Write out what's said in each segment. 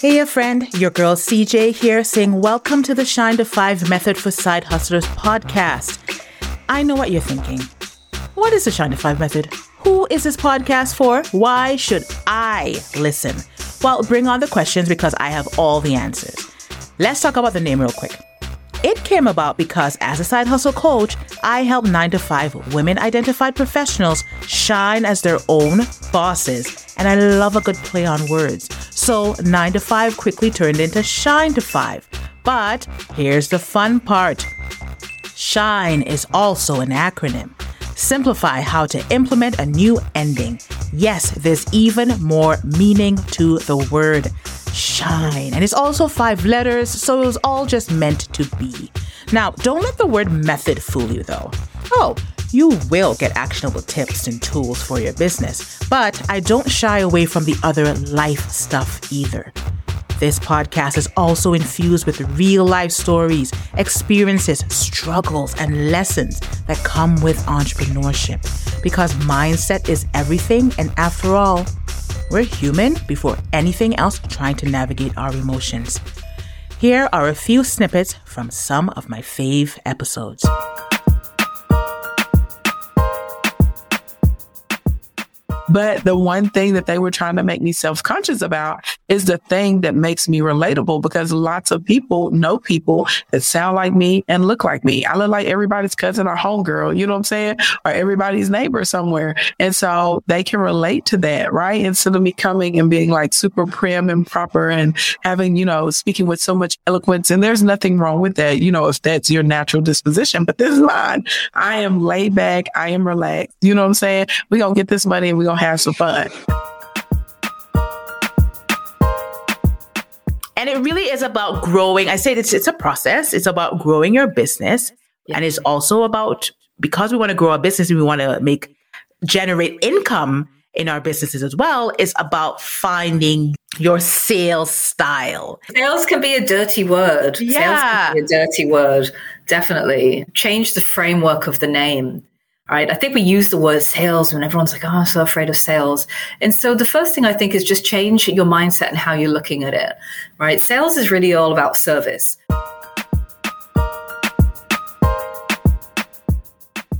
Hey, a friend, your girl CJ here saying welcome to the Shine to Five Method for Side Hustlers podcast. I know what you're thinking. What is the Shine to Five Method? Who is this podcast for? Why should I listen? Well, bring on the questions because I have all the answers. Let's talk about the name real quick. It came about because as a side hustle coach, I help 9 to 5 women identified professionals shine as their own bosses, and I love a good play on words. So 9 to 5 quickly turned into Shine to 5. But here's the fun part. SHINE is also an acronym. Simplify how to implement a new ending. Yes, there's even more meaning to the word shine. And it's also five letters, so it was all just meant to be. Now, don't let the word method fool you though. Oh, you will get actionable tips and tools for your business, but I don't shy away from the other life stuff either. This podcast is also infused with real life stories, experiences, struggles, and lessons that come with entrepreneurship. Because mindset is everything, and after all, we're human before anything else trying to navigate our emotions. Here are a few snippets from some of my fave episodes. But the one thing that they were trying to make me self conscious about is the thing that makes me relatable because lots of people know people that sound like me and look like me. I look like everybody's cousin or homegirl, you know what I'm saying? Or everybody's neighbor somewhere. And so they can relate to that, right? Instead of me coming and being like super prim and proper and having, you know, speaking with so much eloquence. And there's nothing wrong with that, you know, if that's your natural disposition. But this is mine. I am laid back. I am relaxed. You know what I'm saying? We're going to get this money and we're going to have some fun. And it really is about growing. I say it's it's a process. It's about growing your business. And it's also about because we want to grow our business and we want to make generate income in our businesses as well, it's about finding your sales style. Sales can be a dirty word. Yeah. Sales can be a dirty word. Definitely. Change the framework of the name right? I think we use the word sales when everyone's like, oh, I'm so afraid of sales. And so the first thing I think is just change your mindset and how you're looking at it, right? Sales is really all about service.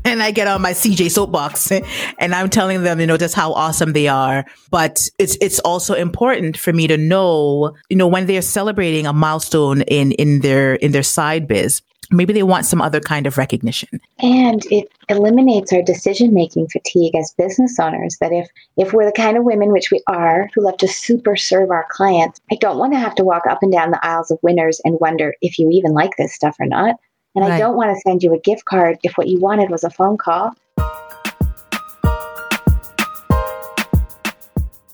and I get on my CJ soapbox and I'm telling them, you know, just how awesome they are. But it's it's also important for me to know, you know, when they're celebrating a milestone in in their in their side biz, maybe they want some other kind of recognition. And it eliminates our decision making fatigue as business owners that if if we're the kind of women which we are who love to super serve our clients i don't want to have to walk up and down the aisles of winners and wonder if you even like this stuff or not. And right. i don't want to send you a gift card if what you wanted was a phone call.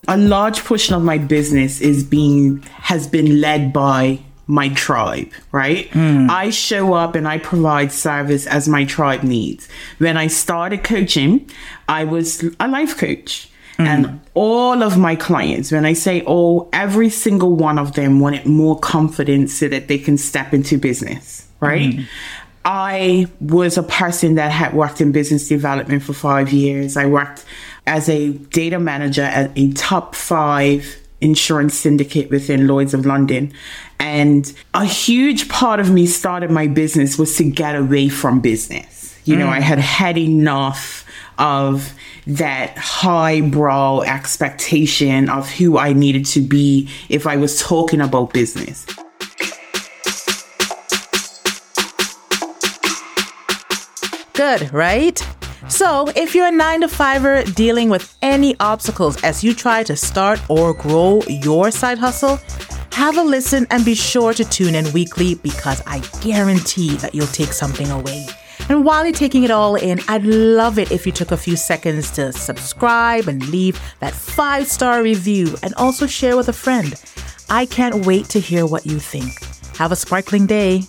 A large portion of my business is being has been led by my tribe, right? Mm. I show up and I provide service as my tribe needs. When I started coaching, I was a life coach. Mm. And all of my clients, when I say all, every single one of them wanted more confidence so that they can step into business, right? Mm. I was a person that had worked in business development for five years. I worked as a data manager at a top five insurance syndicate within Lloyd's of London. And a huge part of me started my business was to get away from business. You mm. know, I had had enough of that highbrow expectation of who I needed to be if I was talking about business. Good, right? So, if you're a nine to fiver dealing with any obstacles as you try to start or grow your side hustle, have a listen and be sure to tune in weekly because I guarantee that you'll take something away. And while you're taking it all in, I'd love it if you took a few seconds to subscribe and leave that five star review and also share with a friend. I can't wait to hear what you think. Have a sparkling day.